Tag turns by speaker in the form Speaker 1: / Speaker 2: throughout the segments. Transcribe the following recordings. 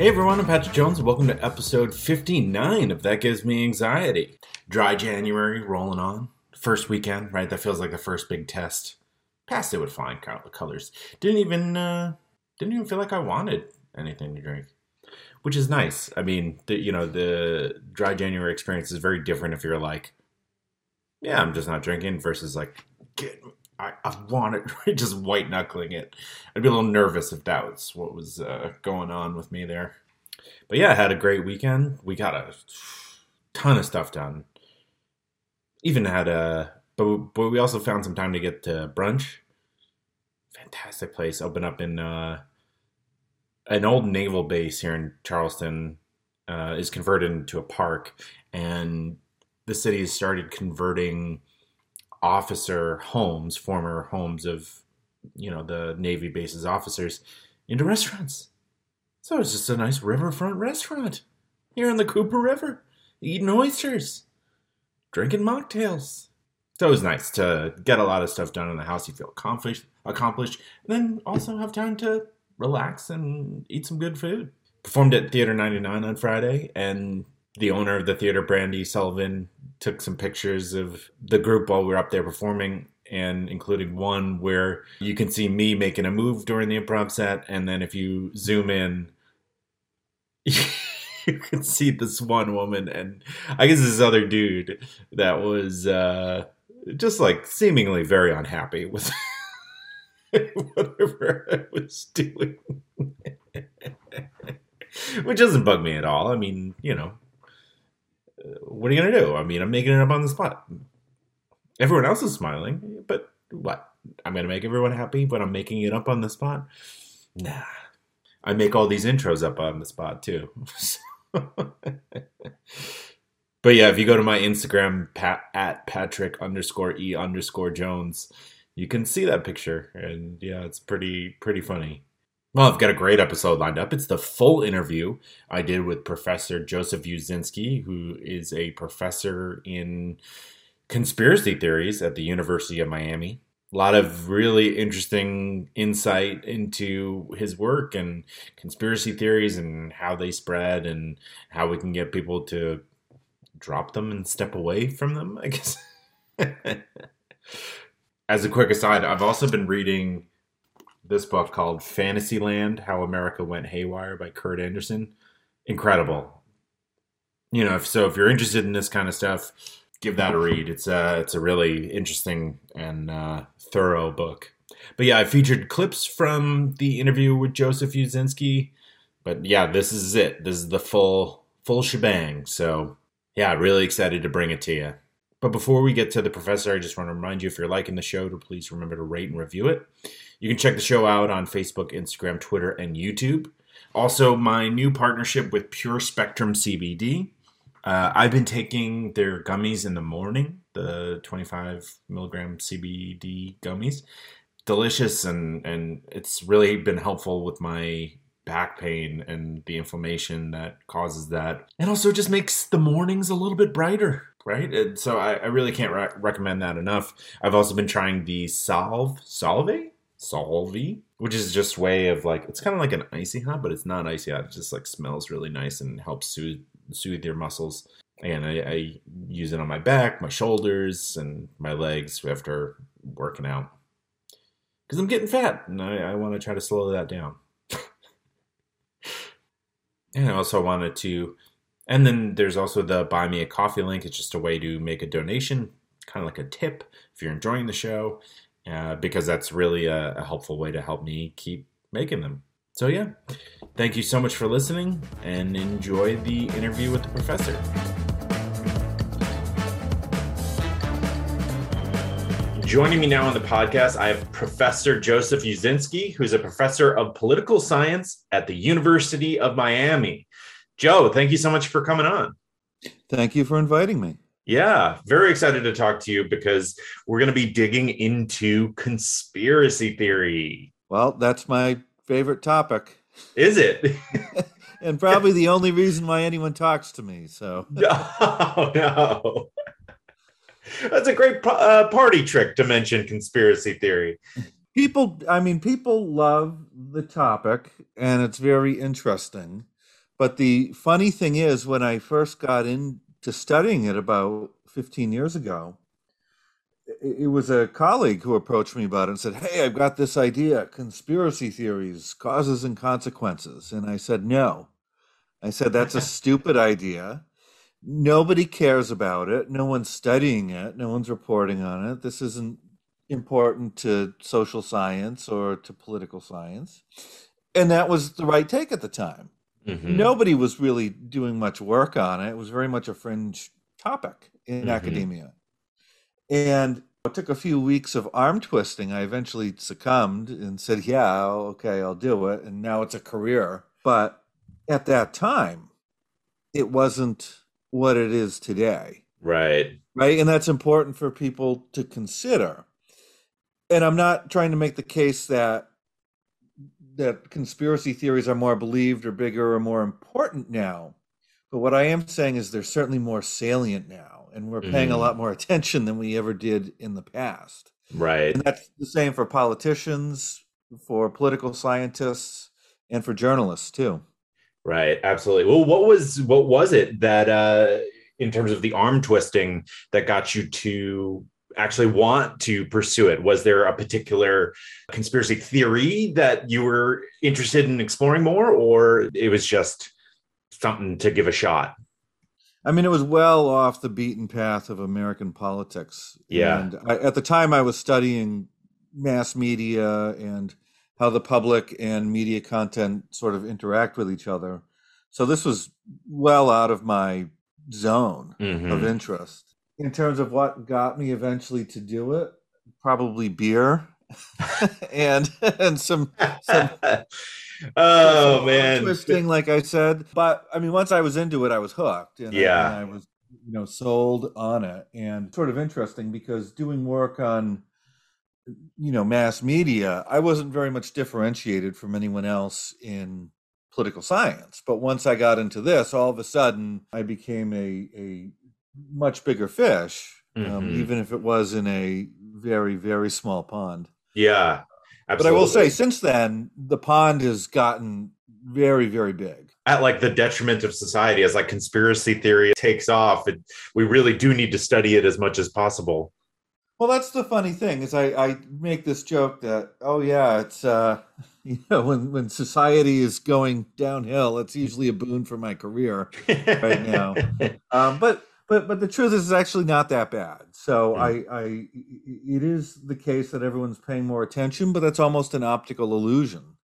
Speaker 1: Hey everyone, I'm Patrick Jones, welcome to episode 59 of That Gives Me Anxiety. Dry January rolling on. First weekend, right? That feels like the first big test. Passed it with fine colors. Didn't even uh, didn't even feel like I wanted anything to drink, which is nice. I mean, the, you know, the dry January experience is very different if you're like, yeah, I'm just not drinking versus like, get I, I wanted just white knuckling it. I'd be a little nervous if that was what was uh, going on with me there. But yeah, I had a great weekend. We got a ton of stuff done. Even had a, but but we also found some time to get to brunch. Fantastic place. Open up in uh, an old naval base here in Charleston. Uh, is converted into a park, and the city has started converting officer homes, former homes of, you know, the Navy bases officers, into restaurants. So it's just a nice riverfront restaurant here in the Cooper River, eating oysters, drinking mocktails. So it was nice to get a lot of stuff done in the house. You feel accomplished, accomplished, and then also have time to relax and eat some good food. Performed at Theater 99 on Friday, and the owner of the theater, Brandy Sullivan, took some pictures of the group while we were up there performing and including one where you can see me making a move during the improv set. And then if you zoom in you can see this one woman. And i guess this other dude that was uh just like seemingly very unhappy with whatever i was doing. Which doesn't bug me at all. I mean you know what are you gonna do? I mean, I'm making it up on the spot. Everyone else is smiling, but what? I'm gonna make everyone happy, but I'm making it up on the spot. Nah, I make all these intros up on the spot too. but yeah, if you go to my Instagram pat, at Patrick underscore e underscore Jones, you can see that picture, and yeah, it's pretty pretty funny. Well, I've got a great episode lined up. It's the full interview I did with Professor Joseph Uscinski, who is a professor in conspiracy theories at the University of Miami. A lot of really interesting insight into his work and conspiracy theories and how they spread and how we can get people to drop them and step away from them, I guess. As a quick aside, I've also been reading this book called Fantasyland How America Went Haywire by Kurt Andersen. Incredible. You know, if, so if you're interested in this kind of stuff, give that a read. It's a, it's a really interesting and uh, thorough book. But yeah, I featured clips from the interview with Joseph Uscinski. But yeah, this is it. This is the full full shebang. So yeah, really excited to bring it to you. But before we get to the professor, I just want to remind you if you're liking the show to please remember to rate and review it. You can check the show out on Facebook, Instagram, Twitter, and YouTube. Also, my new partnership with Pure Spectrum CBD. Uh, I've been taking their gummies in the morning, the 25 milligram CBD gummies. Delicious, and, and it's really been helpful with my back pain and the inflammation that causes that. And also just makes the mornings a little bit brighter, right? And so I, I really can't re- recommend that enough. I've also been trying the Salve, Salve? Solvy, which is just way of like it's kind of like an icy hot, but it's not icy hot. It just like smells really nice and helps soothe soothe your muscles. And I, I use it on my back, my shoulders, and my legs after working out because I'm getting fat and I, I want to try to slow that down. and I also wanted to, and then there's also the buy me a coffee link. It's just a way to make a donation, kind of like a tip if you're enjoying the show. Uh, because that's really a, a helpful way to help me keep making them. So, yeah, thank you so much for listening and enjoy the interview with the professor. Joining me now on the podcast, I have Professor Joseph Uscinski, who's a professor of political science at the University of Miami. Joe, thank you so much for coming on.
Speaker 2: Thank you for inviting me.
Speaker 1: Yeah, very excited to talk to you because we're going to be digging into conspiracy theory.
Speaker 2: Well, that's my favorite topic.
Speaker 1: Is it?
Speaker 2: and probably the only reason why anyone talks to me. So,
Speaker 1: no, no. That's a great uh, party trick to mention conspiracy theory.
Speaker 2: People, I mean, people love the topic and it's very interesting. But the funny thing is, when I first got into studying it about 15 years ago, it was a colleague who approached me about it and said, Hey, I've got this idea conspiracy theories, causes and consequences. And I said, No. I said, That's a stupid idea. Nobody cares about it. No one's studying it. No one's reporting on it. This isn't important to social science or to political science. And that was the right take at the time. Mm-hmm. Nobody was really doing much work on it. It was very much a fringe topic in mm-hmm. academia. And it took a few weeks of arm twisting. I eventually succumbed and said, Yeah, okay, I'll do it. And now it's a career. But at that time, it wasn't what it is today.
Speaker 1: Right.
Speaker 2: Right. And that's important for people to consider. And I'm not trying to make the case that that conspiracy theories are more believed or bigger or more important now. But what I am saying is they're certainly more salient now, and we're paying mm-hmm. a lot more attention than we ever did in the past.
Speaker 1: Right.
Speaker 2: And that's the same for politicians, for political scientists, and for journalists too.
Speaker 1: Right. Absolutely. Well, what was what was it that uh in terms of the arm twisting that got you to actually want to pursue it? Was there a particular conspiracy theory that you were interested in exploring more, or it was just something to give a shot?
Speaker 2: I mean, it was well off the beaten path of American politics.
Speaker 1: Yeah.
Speaker 2: And I, at the time, I was studying mass media and how the public and media content sort of interact with each other. So this was well out of my zone mm-hmm. of interest in terms of what got me eventually to do it, probably beer and and some some
Speaker 1: oh some man.
Speaker 2: twisting like i said. But i mean once i was into it i was hooked and
Speaker 1: yeah.
Speaker 2: I, and I was you know sold on it and sort of interesting because doing work on you know mass media i wasn't very much differentiated from anyone else in political science. But once i got into this all of a sudden i became a a much bigger fish, um, mm-hmm. um, even if it was in a very, very small pond.
Speaker 1: Yeah.
Speaker 2: Absolutely. But I will say, since then, the pond has gotten very, very big.
Speaker 1: At like the detriment of society, as like conspiracy theory takes off, it, we really do need to study it as much as possible.
Speaker 2: Well, that's the funny thing is I, I make this joke that oh yeah, it's uh, you know when when society is going downhill, it's usually a boon for my career right now. um, but but but the truth is, it's actually not that bad. So I, I, it is the case that everyone's paying more attention, but that's almost an optical illusion,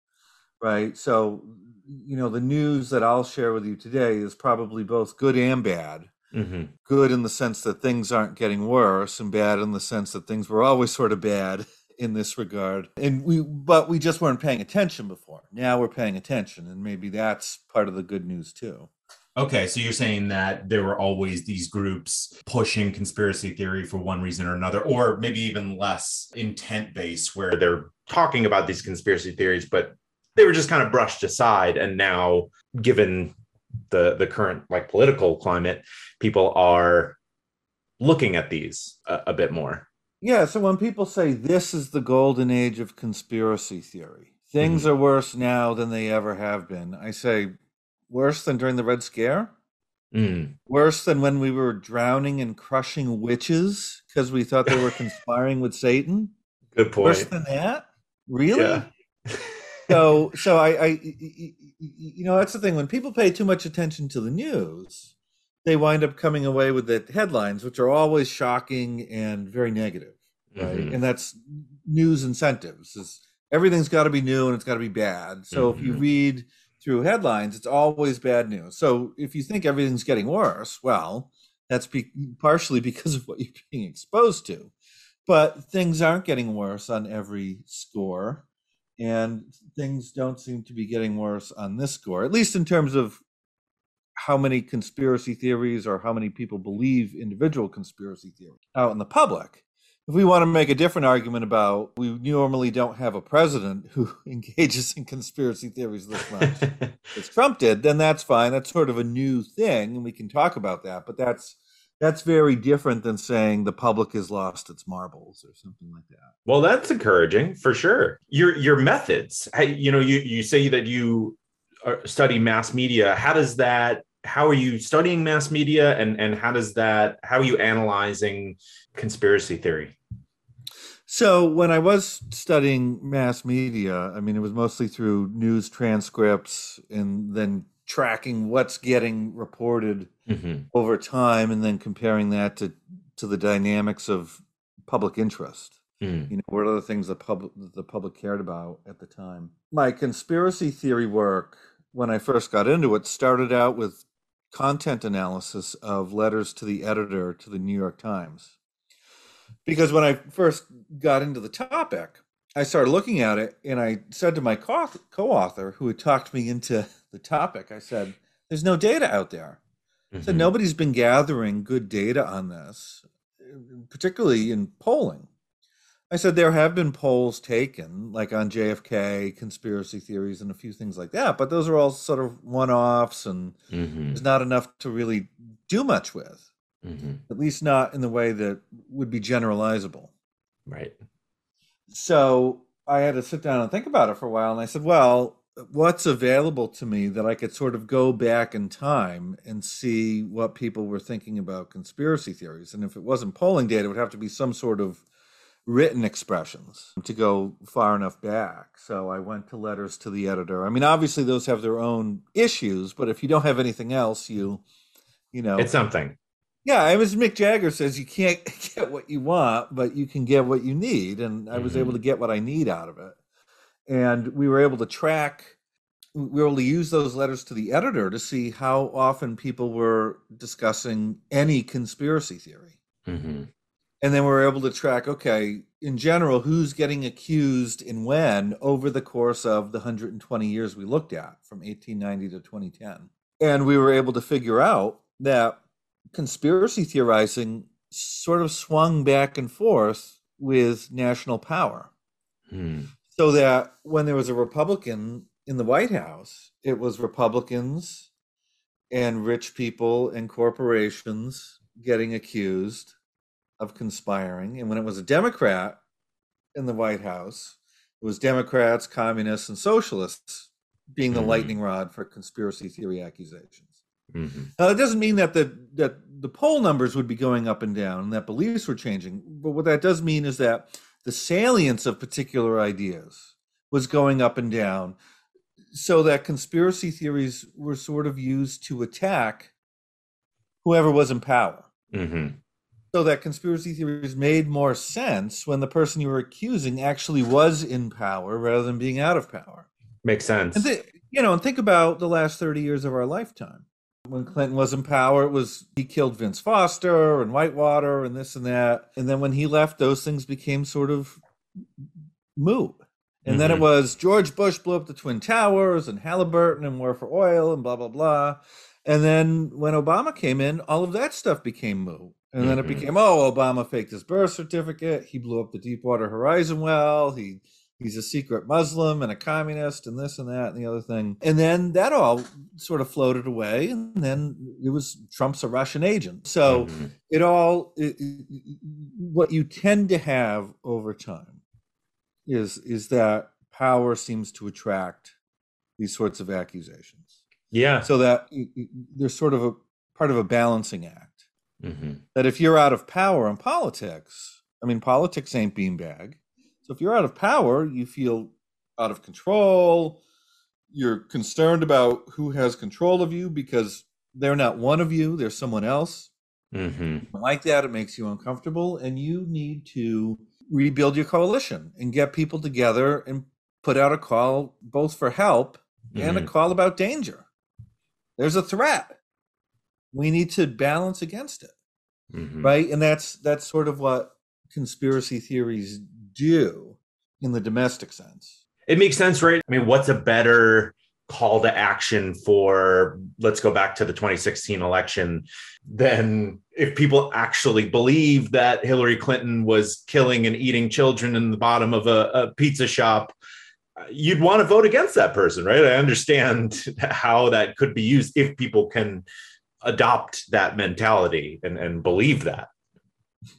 Speaker 2: right? So, you know, the news that I'll share with you today is probably both good and bad. Mm-hmm. Good in the sense that things aren't getting worse, and bad in the sense that things were always sort of bad in this regard. And we, but we just weren't paying attention before. Now we're paying attention, and maybe that's part of the good news too.
Speaker 1: Okay, so you're saying that there were always these groups pushing conspiracy theory for one reason or another, or maybe even less intent based, where they're talking about these conspiracy theories, but they were just kind of brushed aside. And now, given the the current like political climate, people are looking at these a, a bit more.
Speaker 2: Yeah. So when people say this is the golden age of conspiracy theory, things mm-hmm. are worse now than they ever have been. I say Worse than during the Red Scare?
Speaker 1: Mm.
Speaker 2: Worse than when we were drowning and crushing witches because we thought they were conspiring with Satan?
Speaker 1: Good point.
Speaker 2: Worse than that? Really? Yeah. so, so I, I, you know, that's the thing. When people pay too much attention to the news, they wind up coming away with the headlines, which are always shocking and very negative, right? Mm-hmm. And that's news incentives. Is everything's got to be new and it's got to be bad. So mm-hmm. if you mm-hmm. read through headlines, it's always bad news. So if you think everything's getting worse, well, that's be- partially because of what you're being exposed to. But things aren't getting worse on every score, and things don't seem to be getting worse on this score, at least in terms of how many conspiracy theories or how many people believe individual conspiracy theories out in the public if we want to make a different argument about we normally don't have a president who engages in conspiracy theories this much as Trump did, then that's fine. That's sort of a new thing, and we can talk about that. But that's that's very different than saying the public has lost its marbles or something like that.
Speaker 1: Well, that's encouraging for sure. Your your methods, you know, you you say that you uh, study mass media. How does that? How are you studying mass media, and and how does that? How are you analyzing conspiracy theory?
Speaker 2: So when I was studying mass media, I mean, it was mostly through news transcripts and then tracking what's getting reported mm-hmm. over time, and then comparing that to to the dynamics of public interest. Mm. You know, what are the things that public the public cared about at the time? My conspiracy theory work, when I first got into it, started out with content analysis of letters to the editor to the New York Times. Because when I first got into the topic, I started looking at it and I said to my co author who had talked me into the topic, I said, There's no data out there. Mm-hmm. So nobody's been gathering good data on this, particularly in polling. I said there have been polls taken, like on JFK, conspiracy theories, and a few things like that, but those are all sort of one offs, and mm-hmm. there's not enough to really do much with, mm-hmm. at least not in the way that would be generalizable.
Speaker 1: Right.
Speaker 2: So I had to sit down and think about it for a while, and I said, well, what's available to me that I could sort of go back in time and see what people were thinking about conspiracy theories? And if it wasn't polling data, it would have to be some sort of written expressions to go far enough back. So I went to letters to the editor. I mean, obviously those have their own issues, but if you don't have anything else, you, you know,
Speaker 1: it's something.
Speaker 2: Yeah, I was Mick Jagger says you can't get what you want, but you can get what you need, and I was mm-hmm. able to get what I need out of it. And we were able to track. We were able to use those letters to the editor to see how often people were discussing any conspiracy theory. Mm-hmm and then we're able to track okay in general who's getting accused and when over the course of the 120 years we looked at from 1890 to 2010 and we were able to figure out that conspiracy theorizing sort of swung back and forth with national power hmm. so that when there was a republican in the white house it was republicans and rich people and corporations getting accused of conspiring. And when it was a Democrat in the White House, it was Democrats, communists, and socialists being the mm-hmm. lightning rod for conspiracy theory accusations. Mm-hmm. Now, that doesn't mean that the that the poll numbers would be going up and down and that beliefs were changing. But what that does mean is that the salience of particular ideas was going up and down, so that conspiracy theories were sort of used to attack whoever was in power. Mm-hmm so that conspiracy theories made more sense when the person you were accusing actually was in power rather than being out of power.
Speaker 1: Makes sense.
Speaker 2: And th- you know, and think about the last 30 years of our lifetime. When Clinton was in power, it was he killed Vince Foster and Whitewater and this and that. And then when he left, those things became sort of moot. And mm-hmm. then it mm-hmm. was George Bush blew up the Twin Towers and Halliburton and War for Oil and blah, blah, blah. And then when Obama came in, all of that stuff became moot. And then it mm-hmm. became, oh, Obama faked his birth certificate. He blew up the Deepwater Horizon well. He he's a secret Muslim and a communist and this and that and the other thing. And then that all sort of floated away. And then it was Trump's a Russian agent. So mm-hmm. it all, it, it, what you tend to have over time is is that power seems to attract these sorts of accusations.
Speaker 1: Yeah.
Speaker 2: So that there's sort of a part of a balancing act. Mm-hmm. That if you're out of power in politics, I mean, politics ain't beanbag. So if you're out of power, you feel out of control. You're concerned about who has control of you because they're not one of you, they're someone else. Mm-hmm. Like that, it makes you uncomfortable, and you need to rebuild your coalition and get people together and put out a call both for help mm-hmm. and a mm-hmm. call about danger. There's a threat we need to balance against it mm-hmm. right? And that's that's sort of what conspiracy theories do in the domestic sense.
Speaker 1: It makes sense right? I mean what's a better call to action for let's go back to the 2016 election then if people actually believe that hillary clinton was killing and eating children in the bottom of a, a pizza shop? You'd want to vote against that person right? I understand how that could be used if people can adopt that mentality and, and believe that.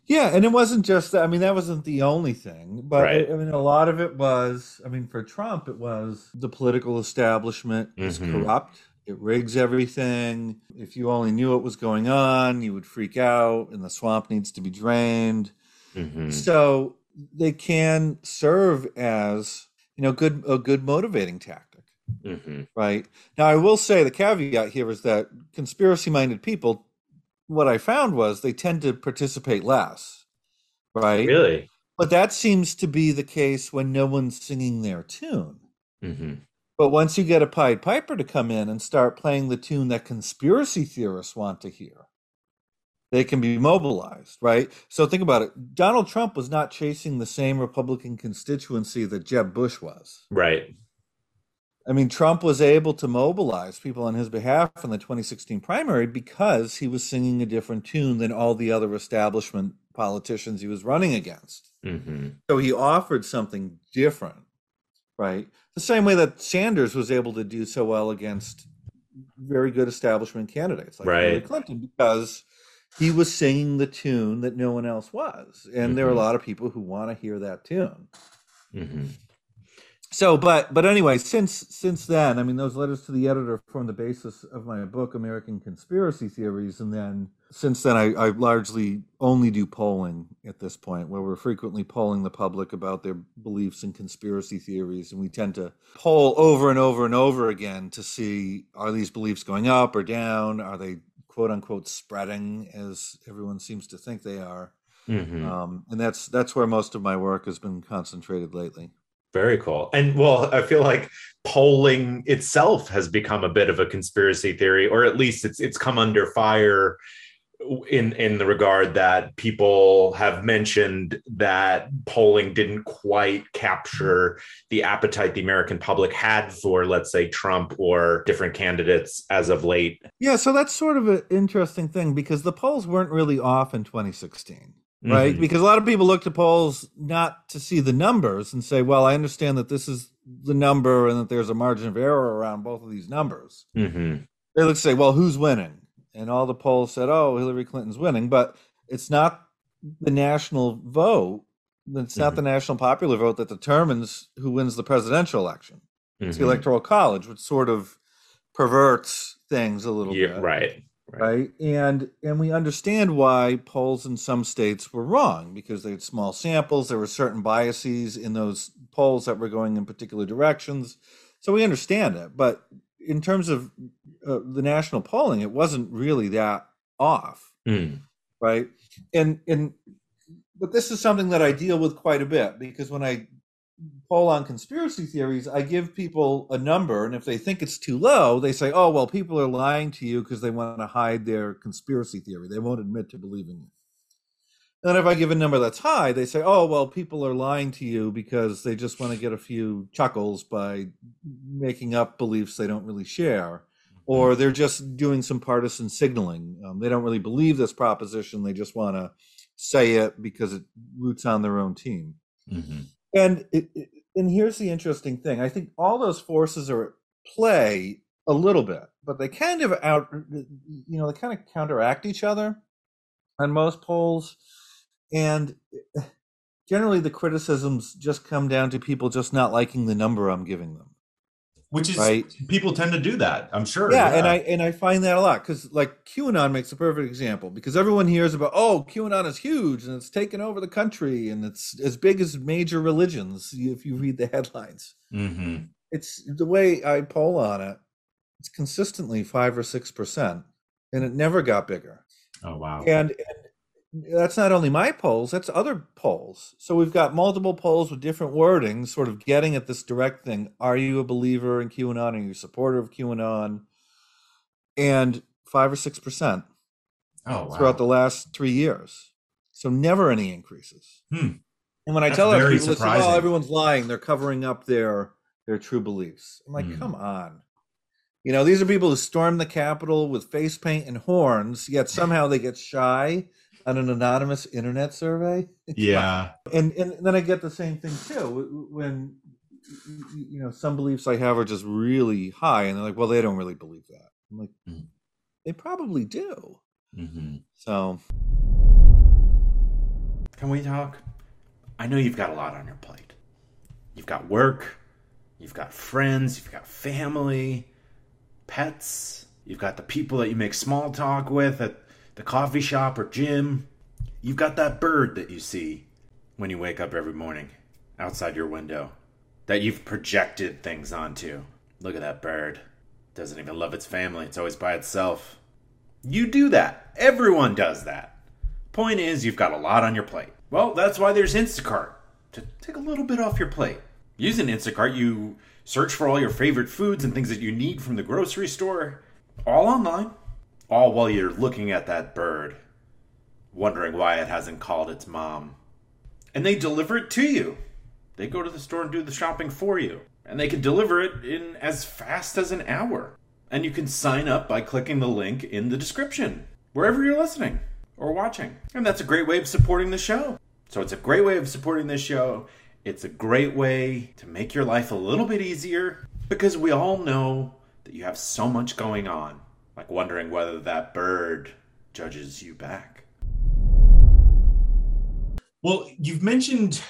Speaker 2: Yeah, and it wasn't just that. I mean, that wasn't the only thing, but right. I, I mean, a lot of it was. I mean, for Trump, it was the political establishment is mm-hmm. corrupt. It rigs everything. If you only knew what was going on, you would freak out, and the swamp needs to be drained. Mm-hmm. So they can serve as you know good a good motivating tactic. Mm-hmm. Right now, I will say the caveat here is that conspiracy-minded people what I found was they tend to participate less, right?
Speaker 1: Really?
Speaker 2: But that seems to be the case when no one's singing their tune. Mm-hmm. But once you get a Pied Piper to come in and start playing the tune that conspiracy theorists want to hear, they can be mobilized, right? So think about it. Donald Trump was not chasing the same Republican constituency that Jeb Bush was.
Speaker 1: Right.
Speaker 2: I mean, Trump was able to mobilize people on his behalf in the 2016 primary because he was singing a different tune than all the other establishment politicians he was running against. Mm-hmm. So he offered something different, right? The same way that Sanders was able to do so well against very good establishment candidates like
Speaker 1: right.
Speaker 2: Hillary Clinton because he was singing the tune that no one else was. And mm-hmm. there are a mm-hmm. lot of people who want to hear that tune. Mm-hmm so but but anyway since since then i mean those letters to the editor form the basis of my book american conspiracy theories and then since then I, I largely only do polling at this point where we're frequently polling the public about their beliefs in conspiracy theories and we tend to poll over and over and over again to see are these beliefs going up or down? Are they quote unquote spreading as everyone seems to think they are? Mm-hmm. um, and that's that's where most of my work has been concentrated lately
Speaker 1: very cool. And well, I feel like polling itself has become a bit of a conspiracy theory, or at least it's it's come under fire in in the regard that people have mentioned that polling didn't quite capture the appetite the American public had for, let's say, Trump or different candidates as of late.
Speaker 2: Yeah, so that's sort of an interesting thing because the polls weren't really off in 2016 right? Mm-hmm. Because a lot of people look to polls not to see the numbers and say, well, I understand that this is the number and that there's a margin of error around both of these numbers. Mm-hmm. They look to say, well, who's winning? And all the polls said, oh, Hillary Clinton's winning, but it's not the national vote. It's mm-hmm. not the national popular vote that determines who wins the presidential election. It's the mm-hmm. electoral college, which sort of perverts things a little yeah, bit.
Speaker 1: Right
Speaker 2: right. right and and we understand why polls in some states were wrong because they had small samples there were certain biases in those polls that were going in particular directions so we understand it but in terms of uh, the national polling it wasn't really that off mm. right and and but this is something that i deal with quite a bit because when i poll on conspiracy theories, I give people a number, and if they think it's too low, they say, "Oh, well, people are lying to you because they want to hide their conspiracy theory. They won't admit to believing it." And then if I give a number that's high, they say, "Oh, well, people are lying to you because they just want to get a few chuckles by making up beliefs they don't really share." Or they're just doing some partisan signaling. Um, they don't really believe this proposition. They just want to say it because it roots on their own team. Mm-hmm. And it, it, and here's the interesting thing. I think all those forces are at play a little bit, but they kind of out uh, you know, they kind of counteract each other on most polls. And eh, generally the criticisms just come down to people just not liking the number I'm giving them
Speaker 1: which is right? people tend to do that i'm sure
Speaker 2: yeah, yeah. and i and i find that a lot because like qanon makes a perfect example because everyone hears about oh qanon is huge and it's taken over the country and it's as big as major religions if you read the headlines mm-hmm. it's the way i poll on it it's consistently five or six percent and it never got bigger
Speaker 1: oh wow
Speaker 2: and, and that's not only my polls, that's other polls. So we've got multiple polls with different wordings, sort of getting at this direct thing. Are you a believer in QAnon? Are you a supporter of QAnon? And five or six percent
Speaker 1: oh, wow.
Speaker 2: throughout the last three years. So never any increases. Hmm. And when I that's tell other people, say, "Oh, everyone's lying. They're covering up their their true beliefs." I'm like, hmm. "Come on." You know, these are people who storm the Capitol with face paint and horns, yet somehow they get shy on an anonymous internet survey.
Speaker 1: Yeah.
Speaker 2: and and then I get the same thing too when you know some beliefs I have are just really high, and they're like, well, they don't really believe that. I'm like, mm-hmm. they probably do. Mm-hmm. So.
Speaker 1: Can we talk? I know you've got a lot on your plate. You've got work, you've got friends, you've got family, pets, you've got the people that you make small talk with at the coffee shop or gym. You've got that bird that you see when you wake up every morning outside your window that you've projected things onto. Look at that bird. Doesn't even love its family, it's always by itself. You do that. Everyone does that. Point is, you've got a lot on your plate. Well, that's why there's Instacart to take a little bit off your plate. Using Instacart, you search for all your favorite foods and things that you need from the grocery store, all online, all while you're looking at that bird, wondering why it hasn't called its mom. And they deliver it to you. They go to the store and do the shopping for you. And they can deliver it in as fast as an hour. And you can sign up by clicking the link in the description, wherever you're listening or watching. And that's a great way of supporting the show. So it's a great way of supporting this show. It's a great way to make your life a little bit easier because we all know that you have so much going on, like wondering whether that bird judges you back.
Speaker 3: Well, you've mentioned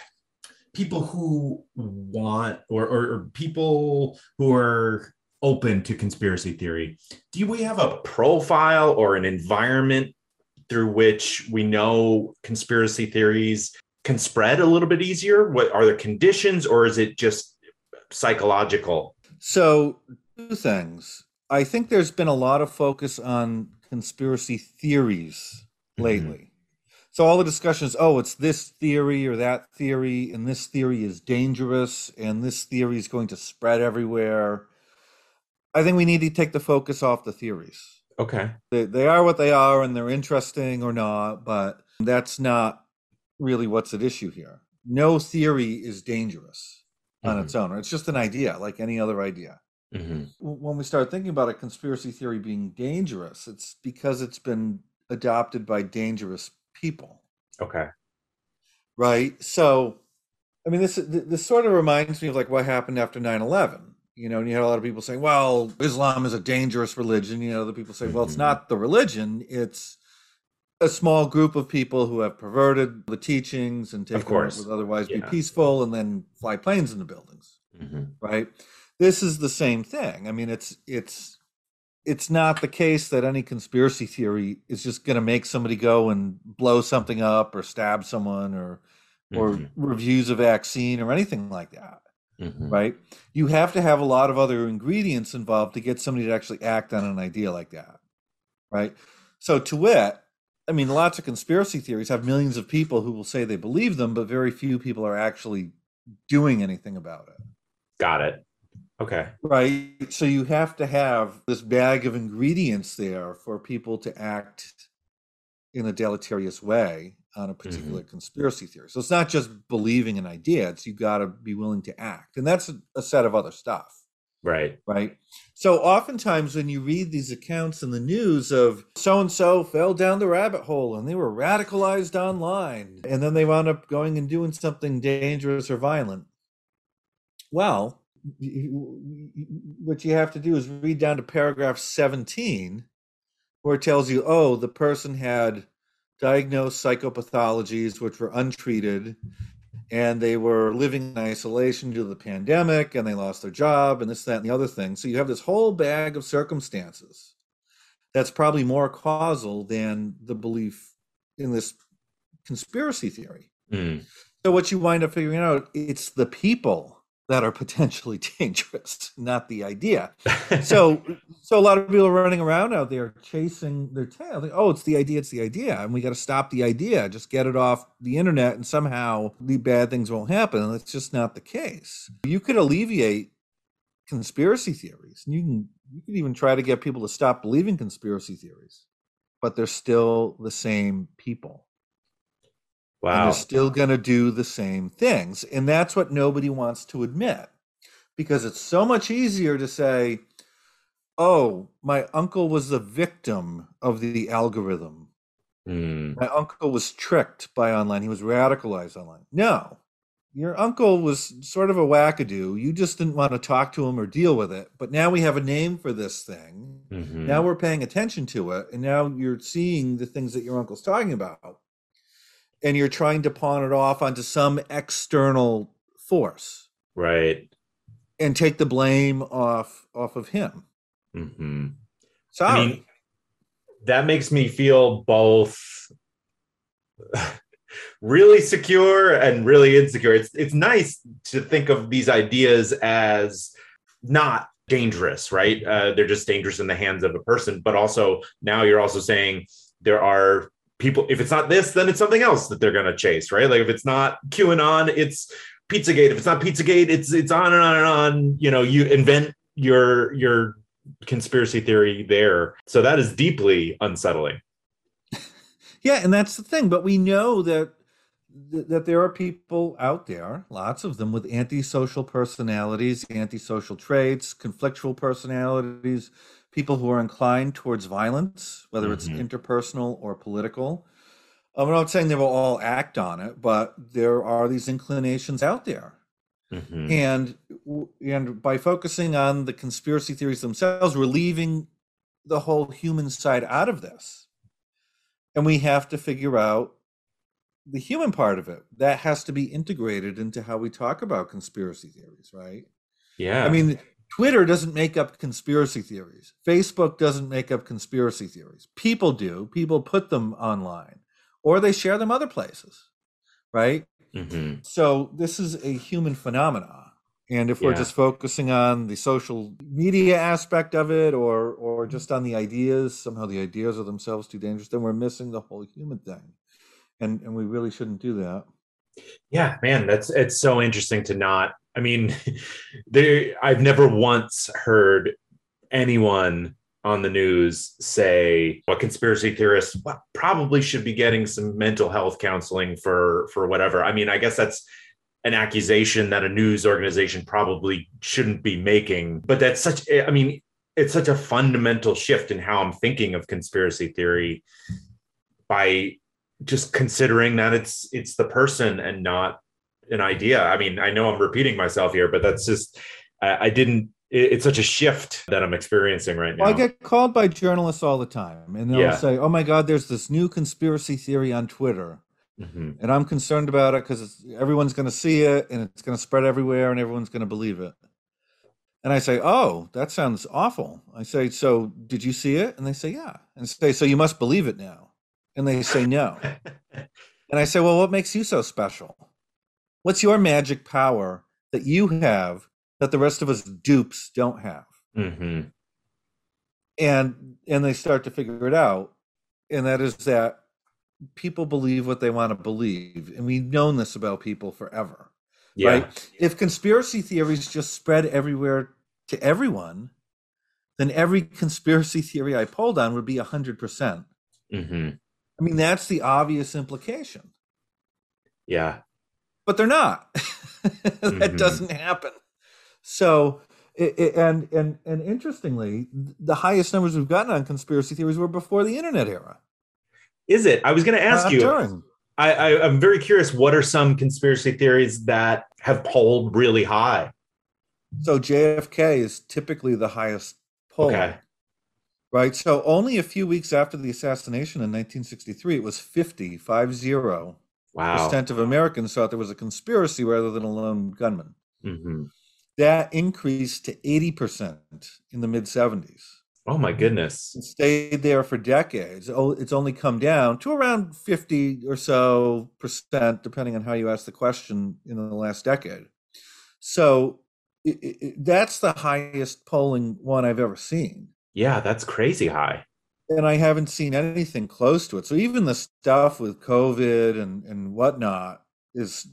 Speaker 3: people who want or, or, or, people who are open to conspiracy theory. Do we have a profile or an environment through which we know conspiracy theories can spread a little bit easier? What are there conditions or is it just psychological?
Speaker 2: So two things i think there's been a lot of focus on conspiracy theories mm-hmm. lately mm-hmm. So all the discussions, oh, it's this theory or that theory, and this theory is dangerous, and this theory is going to spread everywhere. I think we need to take the focus off the theories.
Speaker 3: Okay.
Speaker 2: They, they are what they are, and they're interesting or not, but that's not really what's at issue here. No theory is dangerous on mm-hmm. its own. It's just an idea, like any other idea. Mm-hmm. When we start thinking about a conspiracy theory being dangerous, it's because it's been adopted by dangerous people.
Speaker 3: Okay.
Speaker 2: Right. So, I mean, this this sort of reminds me of like what happened after 9-11. You know, and you had a lot of people saying, "Well, Islam is a dangerous religion." You know, the people say, "Well, it's mm-hmm. not the religion; it's a small group of people who have perverted the teachings and taken what would otherwise yeah. be peaceful, and then fly planes into buildings." Mm-hmm. Right. This is the same thing. I mean, it's it's it's not the case that any conspiracy theory is just going to make somebody go and blow something up or stab someone or or mm-hmm. reviews a vaccine or anything like that. Mm-hmm. Right? You have to have a lot of other ingredients involved to get somebody to actually act on an idea like that. Right? So to wit, I mean lots of conspiracy theories have millions of people who will say they believe them but very few people are actually doing anything about it.
Speaker 3: Got it. Okay.
Speaker 2: Right. So you have to have this bag of ingredients there for people to act in a deleterious way on a particular mm-hmm. conspiracy theory. So it's not just believing an idea, it's you got to be willing to act. And that's a, a set of other stuff.
Speaker 3: Right.
Speaker 2: Right. So oftentimes when you read these accounts in the news of so and so fell down the rabbit hole and they were radicalized online and then they wound up going and doing something dangerous or violent. Well, what you have to do is read down to paragraph 17 where it tells you oh the person had diagnosed psychopathologies which were untreated and they were living in isolation due to the pandemic and they lost their job and this that and the other thing so you have this whole bag of circumstances that's probably more causal than the belief in this conspiracy theory mm. so what you wind up figuring out it's the people that are potentially dangerous, not the idea. So, so a lot of people are running around out there chasing their tail. Like, oh, it's the idea, it's the idea, and we got to stop the idea. Just get it off the internet, and somehow the bad things won't happen. And that's just not the case. You could alleviate conspiracy theories. You can you could even try to get people to stop believing conspiracy theories, but they're still the same people. Wow. And they're still going to do the same things. And that's what nobody wants to admit because it's so much easier to say, oh, my uncle was the victim of the algorithm. Mm. My uncle was tricked by online. He was radicalized online. No, your uncle was sort of a wackadoo. You just didn't want to talk to him or deal with it. But now we have a name for this thing. Mm-hmm. Now we're paying attention to it. And now you're seeing the things that your uncle's talking about and you're trying to pawn it off onto some external force.
Speaker 1: Right.
Speaker 2: And take the blame off off of him.
Speaker 1: Mm-hmm.
Speaker 2: sorry.
Speaker 1: I mean, that makes me feel both really secure and really insecure. It's it's nice to think of these ideas as not dangerous right? Uh, they're just dangerous in the hands of a person but also now you're also saying there are people if it's not this then it's something else that they're going to chase right? Like if it's not qanon it's pizzagate. If it's not pizzagate it's it's on and on and on. You know you invent your your conspiracy theory there. So that is deeply unsettling.
Speaker 2: Yeah and that's the thing but we know that that there are people out there lots of them with antisocial personalities antisocial traits conflictual personalities people who are inclined towards violence, whether it's mm-hmm. interpersonal or political. I'm not saying they will all act on it, but there are these inclinations out there. Mm-hmm. And and by focusing on the conspiracy theories themselves, we're leaving the whole human side out of this. And we have to figure out the human part of it. That has to be integrated into how we talk about conspiracy theories, right?
Speaker 1: Yeah.
Speaker 2: I mean, Twitter doesn't make up conspiracy theories. Facebook doesn't make up conspiracy theories. People do. People put them online or they share them other places, right? Mm-hmm. So this is a human phenomenon. And if yeah. we're just focusing on the social media aspect of it or or just on the ideas, somehow the ideas are themselves too dangerous, then we're missing the whole human thing. And and we really shouldn't do that.
Speaker 1: Yeah, man, that's it's so interesting to not I mean, there I've never once heard anyone on the news say a conspiracy theorist well, probably should be getting some mental health counseling for for whatever. I mean, I guess that's an accusation that a news organization probably shouldn't be making, but that's such eh, I mean, it's such a fundamental shift in how I'm thinking of conspiracy theory by just considering that it's it's the person and not an idea. I mean, I know I'm repeating myself here, but that's just I, I didn't. It, it's such a shift that I'm experiencing right now.
Speaker 2: Well, I get called by journalists all the time, and they'll yeah. say, "Oh my God, there's this new conspiracy theory on Twitter." Mm-hmm. And I'm concerned about it because everyone's going to see it and it's going to spread everywhere and everyone's going to believe it. And I say, Oh, that sounds awful. I say, So did you see it? And they say, Yeah. And I say, So you must believe it now. And they say, No. and I say, Well, what makes you so special? What's your magic power that you have that the rest of us dupes don't have? Mm-hmm. And and they start to figure it out, and that is that people believe what they want to believe, and we've known this about people forever. Yeah. Right? If conspiracy theories just spread everywhere to everyone, then every conspiracy theory I pulled on would be 100%. percent mm-hmm. I mean, that's the obvious implication.
Speaker 1: Yeah
Speaker 2: but they're not. that mm-hmm. doesn't happen. So, it, it, and and and interestingly, the highest numbers we've gotten on conspiracy theories were before the internet era.
Speaker 1: Is it? I was going to ask you. During. I, I I'm very curious. What are some conspiracy theories that have polled really high?
Speaker 2: So JFK is typically the highest poll. Okay. Right. So only a few weeks after the assassination in 1963, it was 50, five zero wow. percent of Americans thought there was a conspiracy rather than a lone gunman. Mm-hmm. That increased to 80% in the mid 70s.
Speaker 1: Oh my goodness.
Speaker 2: It stayed there for decades. Oh, it's only come down to around 50 or so percent, depending on how you ask the question in the last decade. So it, it, that's the highest polling one I've ever seen.
Speaker 1: Yeah, that's crazy high
Speaker 2: and I haven't seen anything close to it. So even the stuff with COVID and and whatnot is,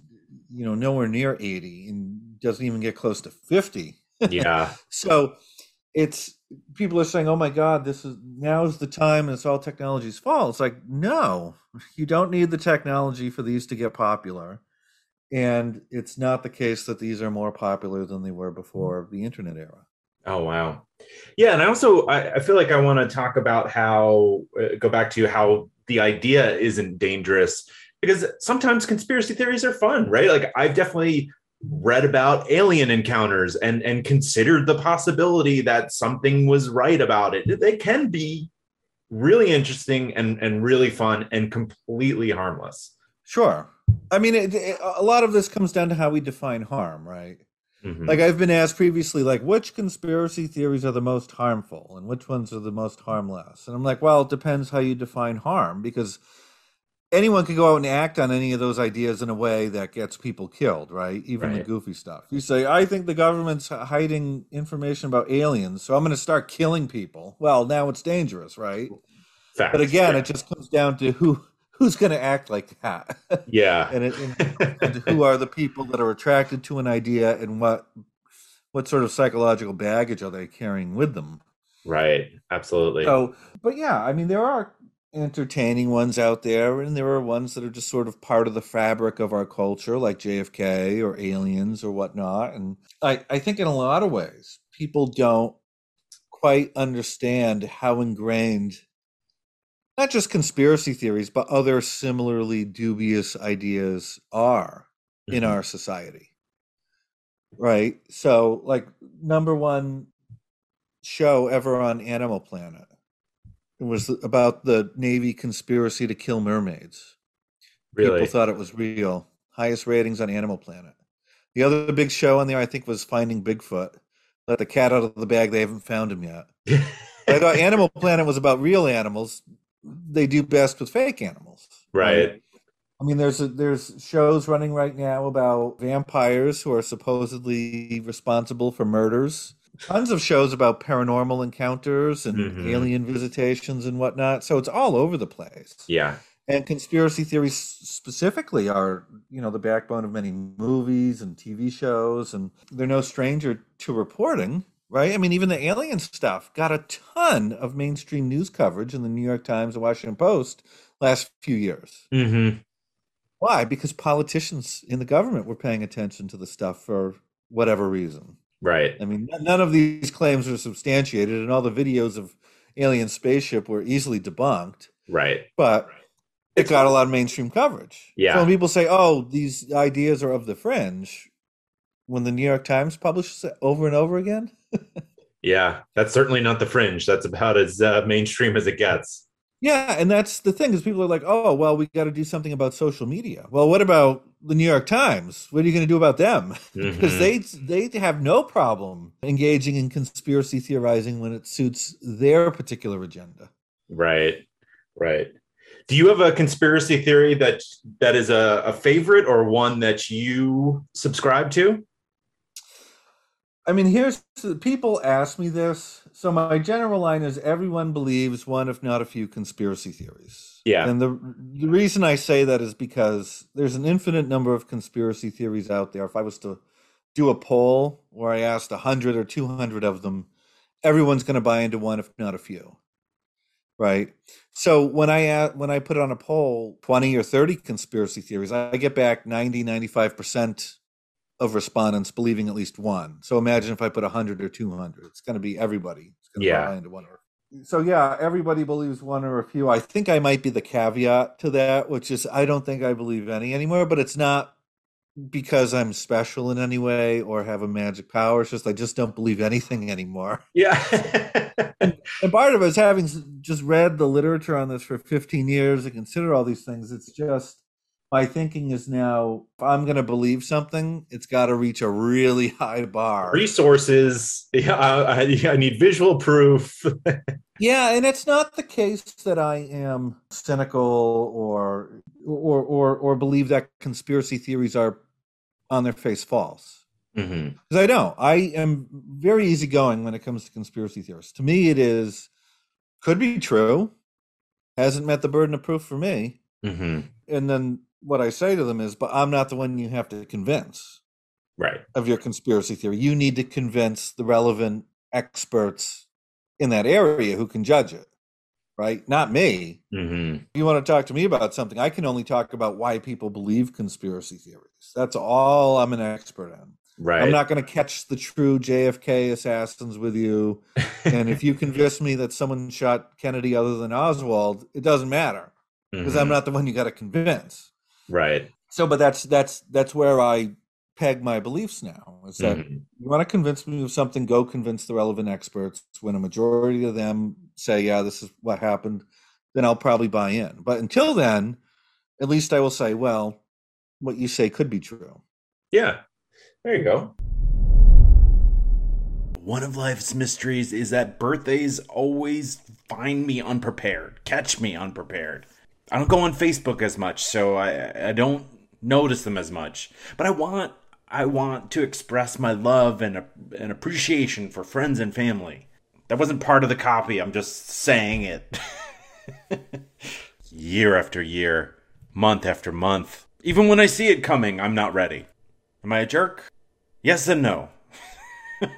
Speaker 2: you know, nowhere near eighty and doesn't even get close to fifty.
Speaker 1: Yeah.
Speaker 2: so it's people are saying, "Oh my God, this is now's the time, and it's all technology's fault." It's like, no, you don't need the technology for these to get popular, and it's not the case that these are more popular than they were mm. before the internet era.
Speaker 1: Oh wow, yeah, and I also I, I feel like I want to talk about how uh, go back to how the idea isn't dangerous because sometimes conspiracy theories are fun, right? Like I've definitely read about alien encounters and and considered the possibility that something was right about it. They can be really interesting and and really fun and completely harmless.
Speaker 2: Sure. I mean, it, it, a lot of this comes down to how we define harm, right? Mm-hmm. Like I've been asked previously, like which conspiracy theories are the most harmful and which ones are the most harmless? And I'm like, well, it depends how you define harm because anyone can go out and act on any of those ideas in a way that gets people killed, right? Even right. the goofy stuff. You say, I think the government's hiding information about aliens, so I'm going to start killing people. Well, now it's dangerous, right? Fact. But again, yeah. it just comes down to who who's going to act like that.
Speaker 3: Yeah.
Speaker 2: and, it, and who are the people that are attracted to an idea and what what sort of psychological baggage are they carrying with them?
Speaker 3: Right. Absolutely.
Speaker 2: So, but yeah, I mean, there are entertaining ones out there, and there are ones that are just sort of part of the fabric of our culture, like JFK or aliens or whatnot. And I, I think in a lot of ways, people don't quite understand how ingrained not just conspiracy theories, but other similarly dubious ideas are mm-hmm. in our society. Right. So, like, number one show ever on Animal Planet it was about the Navy conspiracy to kill mermaids. Really? People thought it was real. Highest ratings on Animal Planet. The other big show on there, I think, was Finding Bigfoot. Let the cat out of the bag. They haven't found him yet. I thought Animal Planet was about real animals they do best with fake animals.
Speaker 3: Right. right?
Speaker 2: I mean, there's a, there's shows running right now about vampires who are supposedly responsible for murders. Tons of shows about paranormal encounters and mm-hmm. alien visitations and whatnot. So it's all over the place.
Speaker 3: Yeah.
Speaker 2: And conspiracy theories specifically are, you know, the backbone of many movies and TV shows, and they're no stranger to reporting right? I mean, even the alien stuff got a ton of mainstream news coverage in the New York Times and Washington Post last few years.
Speaker 3: Mm-hmm.
Speaker 2: Why? Because politicians in the government were paying attention to the stuff for whatever reason.
Speaker 3: Right.
Speaker 2: I mean, none of these claims are substantiated, and all the videos of alien spaceship were easily debunked.
Speaker 3: Right.
Speaker 2: But it got a lot of mainstream coverage.
Speaker 3: Yeah.
Speaker 2: So when people say, "Oh, these ideas are of the fringe," when the New York Times publishes it over and over again.
Speaker 3: yeah, that's certainly not the fringe. That's about as uh, mainstream as it gets.
Speaker 2: Yeah, and that's the thing is people are like, "Oh, well, we got to do something about social media." Well, what about the New York Times? What are you going to do about them? Because mm-hmm. they they have no problem engaging in conspiracy theorizing when it suits their particular agenda.
Speaker 3: Right. Right. Do you have a conspiracy theory that that is a, a favorite or one that you subscribe to?
Speaker 2: I mean, here's people ask me this. So my general line is everyone believes one, if not a few, conspiracy theories.
Speaker 3: Yeah.
Speaker 2: And the the reason I say that is because there's an infinite number of conspiracy theories out there. If I was to do a poll where I asked hundred or two hundred of them, everyone's going to buy into one, if not a few. Right. So when I uh, when I put on a poll 20 or 30 conspiracy theories, I get back 90, 95 percent of respondents believing at least one. So imagine if I put 100 or 200, it's going to be everybody. It's going to
Speaker 3: yeah.
Speaker 2: into one or so yeah, everybody believes one or a few. I think I might be the caveat to that, which is I don't think I believe any anymore, but it's not because I'm special in any way or have a magic power. It's just I just don't believe anything anymore.
Speaker 3: Yeah.
Speaker 2: and, and, part of it is having just read the literature on this for 15 years and consider all these things. It's just my thinking is now if I'm going to believe something, it's got to reach a really high bar.
Speaker 3: Resources. Yeah, I, I need visual proof.
Speaker 2: yeah, and it's not the case that I am cynical or or or or believe that conspiracy theories are on their face false.
Speaker 3: Because
Speaker 2: mm-hmm. I don't. I am very easygoing when it comes to conspiracy theories. To me, it is could be true. Hasn't met the burden of proof for me.
Speaker 3: Mm-hmm.
Speaker 2: And then what I say to them is, but I'm not the one you have to convince.
Speaker 3: Right.
Speaker 2: Of your conspiracy theory. You need to convince the relevant experts in that area who can judge it. Right? Not me.
Speaker 3: Mm-hmm.
Speaker 2: If you want to talk to me about something, I can only talk about why people believe conspiracy theories. That's all I'm an expert on.
Speaker 3: Right.
Speaker 2: I'm not going to catch the true JFK assassins with you. and if you convince me that someone shot Kennedy other than Oswald, it doesn't matter because mm-hmm. I'm not the one you got to convince.
Speaker 3: Right.
Speaker 2: So, but that's that's that's where I peg my beliefs now. Is that mm-hmm. you want to convince me of something? Go convince the relevant experts. When a majority of them say, "Yeah, this is what happened," then I'll probably buy in. But until then, at least I will say, well, what you say could be true.
Speaker 3: Yeah. There you go.
Speaker 1: One of life's mysteries is that birthdays always find me unprepared, catch me unprepared. I don't go on Facebook as much, so I I don't notice them as much. But I want I want to express my love and and appreciation for friends and family. That wasn't part of the copy. I'm just saying it. year after year, month after month. Even when I see it coming, I'm not ready. Am I a jerk? Yes and no.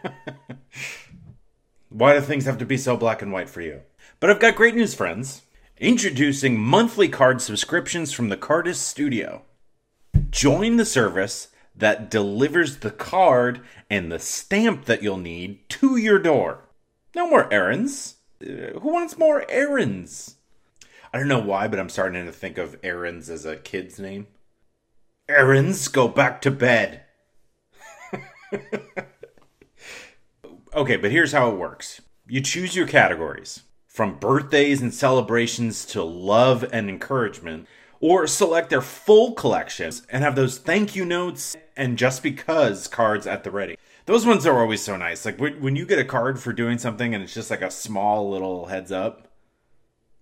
Speaker 1: Why do things have to be so black and white for you? But I've got great news, friends. Introducing monthly card subscriptions from the Cardist Studio. Join the service that delivers the card and the stamp that you'll need to your door. No more errands. Uh, who wants more errands? I don't know why, but I'm starting to think of errands as a kid's name. Errands, go back to bed. okay, but here's how it works you choose your categories from birthdays and celebrations to love and encouragement, or select their full collections and have those thank you notes and just because cards at the ready. Those ones are always so nice. Like when you get a card for doing something and it's just like a small little heads up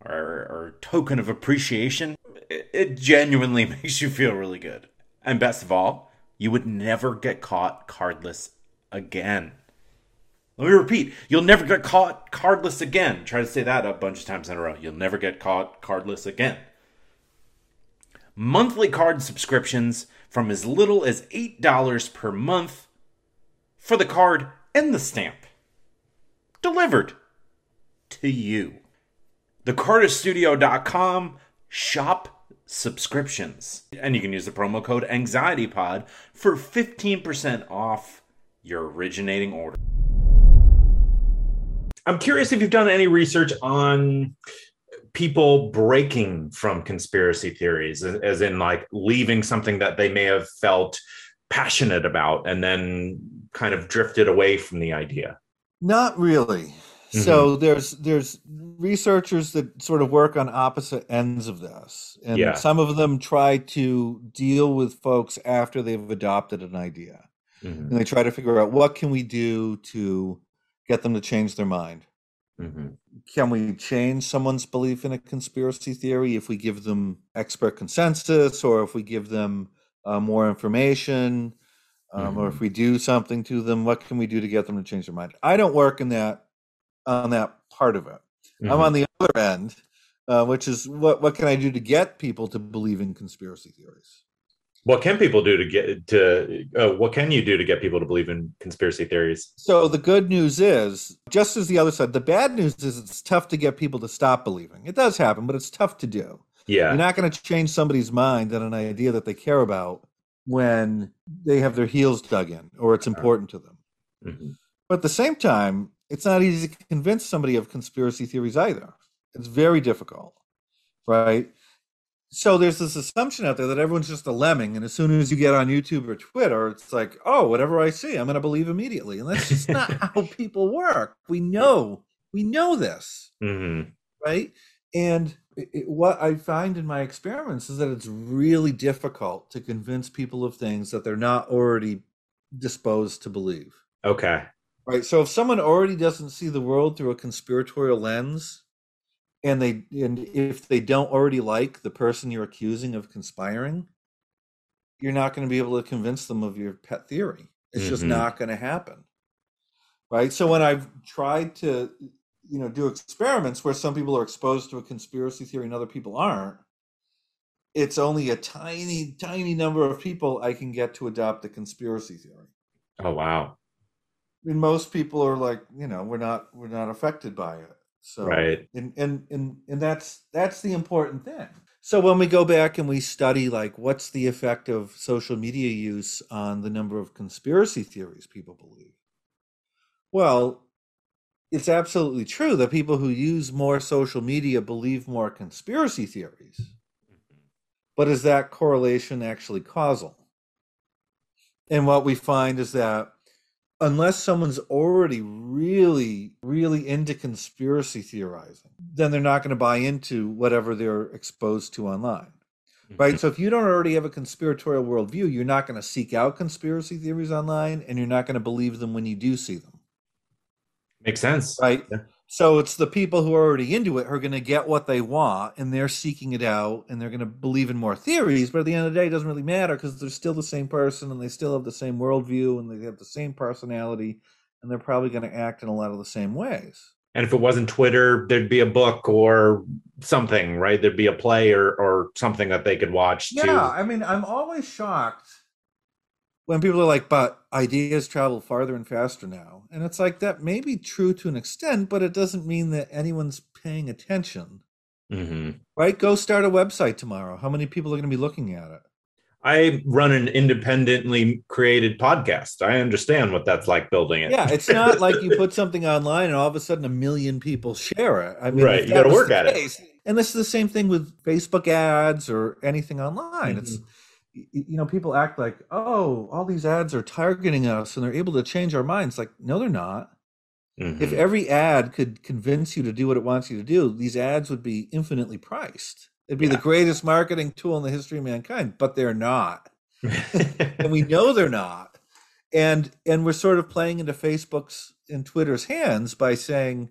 Speaker 1: or, or token of appreciation, it, it genuinely makes you feel really good. And best of all, you would never get caught cardless again. Let me repeat, you'll never get caught cardless again. Try to say that a bunch of times in a row. You'll never get caught cardless again. Monthly card subscriptions from as little as $8 per month for the card and the stamp. Delivered to you. TheCardistStudio.com shop subscriptions. And you can use the promo code AnxietyPod for 15% off your originating order.
Speaker 3: I'm curious if you've done any research on people breaking from conspiracy theories, as in like leaving something that they may have felt passionate about and then kind of drifted away from the idea.
Speaker 2: Not really. Mm-hmm. So there's there's researchers that sort of work on opposite ends of this, and yeah. some of them try to deal with folks after they've adopted an idea, mm-hmm. and they try to figure out what can we do to get them to change their mind. Mm-hmm. Can we change someone's belief in a conspiracy theory if we give them expert consensus or if we give them uh, more information um, mm-hmm. or if mm-hmm. we do something to them? What can we do to get them to change their mind? I don't work in that on that part of it. Mm-hmm. I'm on the other end, uh, which is what what can I do to get people to believe in conspiracy theories?
Speaker 3: What can people do to get to uh, what can you do to get people to believe in conspiracy theories?
Speaker 2: So the good news is just as the other side the bad news is it's tough to get people to stop believing. It does happen but it's tough to do.
Speaker 3: Yeah.
Speaker 2: You're not going to change somebody's mind on an idea that they care about when they have their heels dug in or it's important to them. Mm-hmm. but at the same time it's not easy to convince somebody of conspiracy theories either. It's very difficult right so there's this assumption out there that everyone's just a lemming, and as soon as you get on YouTube or Twitter, it's like, oh, whatever I see, I'm going to believe immediately, and that's just not how people work. We know, we know this, mm-hmm. right? And it, what I find in my experiments is that it's really difficult to convince people of things that they're not already disposed to believe.
Speaker 3: Okay.
Speaker 2: Right. So if someone already doesn't see the world through a conspiratorial lens, and they and if they don't already like the person you're accusing of conspiring you're not going to be able to convince them of your pet theory. It's mm-hmm. just not going to happen. Right? So when i've tried to you know do experiments where some people are exposed to a conspiracy theory and other people aren't it's only a tiny tiny number of people i can get to adopt the conspiracy theory.
Speaker 3: Oh wow.
Speaker 2: And most people are like you know we're not we're not affected by it so
Speaker 3: right,
Speaker 2: and and and and that's that's the important thing. So when we go back and we study like what's the effect of social media use on the number of conspiracy theories people believe, well, it's absolutely true that people who use more social media believe more conspiracy theories. Mm-hmm. But is that correlation actually causal? And what we find is that unless someone's already really, really into conspiracy theorizing, then they're not going to buy into whatever they're exposed to online. Mm-hmm. right? So if you don't already have a conspiratorial worldview, you're not going to seek out conspiracy theories online, and you're not going to believe them when you do see them.
Speaker 3: Makes sense,
Speaker 2: right? Yeah. So it's the people who are already into it who are going to get what they want, and they're seeking it out, and they're going to believe in more theories. But at the end of the day, it doesn't really matter because they're still the same person, and they still have the same worldview, and they have the same personality, and they're probably going to act in a lot of the same ways.
Speaker 3: And if it wasn't Twitter, there'd be a book or something, right? There'd be a play or or something that they could watch.
Speaker 2: Yeah. I mean, I'm always shocked when people are like, "But ideas travel farther and faster now," and it's like that may be true to an extent, but it doesn't mean that anyone's paying attention.
Speaker 3: Mm-hmm.
Speaker 2: Right? Go start a website tomorrow. How many people are going to be looking at it?
Speaker 3: I run an independently created podcast. I understand what that's like building it.
Speaker 2: Yeah, it's not like you put something online and all of a sudden a million people share it. I mean,
Speaker 3: right, you got to work at case, it.
Speaker 2: And this is the same thing with Facebook ads or anything online. Mm-hmm. It's you know, people act like, "Oh, all these ads are targeting us and they're able to change our minds." Like, no, they're not. Mm-hmm. If every ad could convince you to do what it wants you to do, these ads would be infinitely priced. It'd be yeah. the greatest marketing tool in the history of mankind, but they're not. and we know they're not. And and we're sort of playing into Facebook's and Twitter's hands by saying,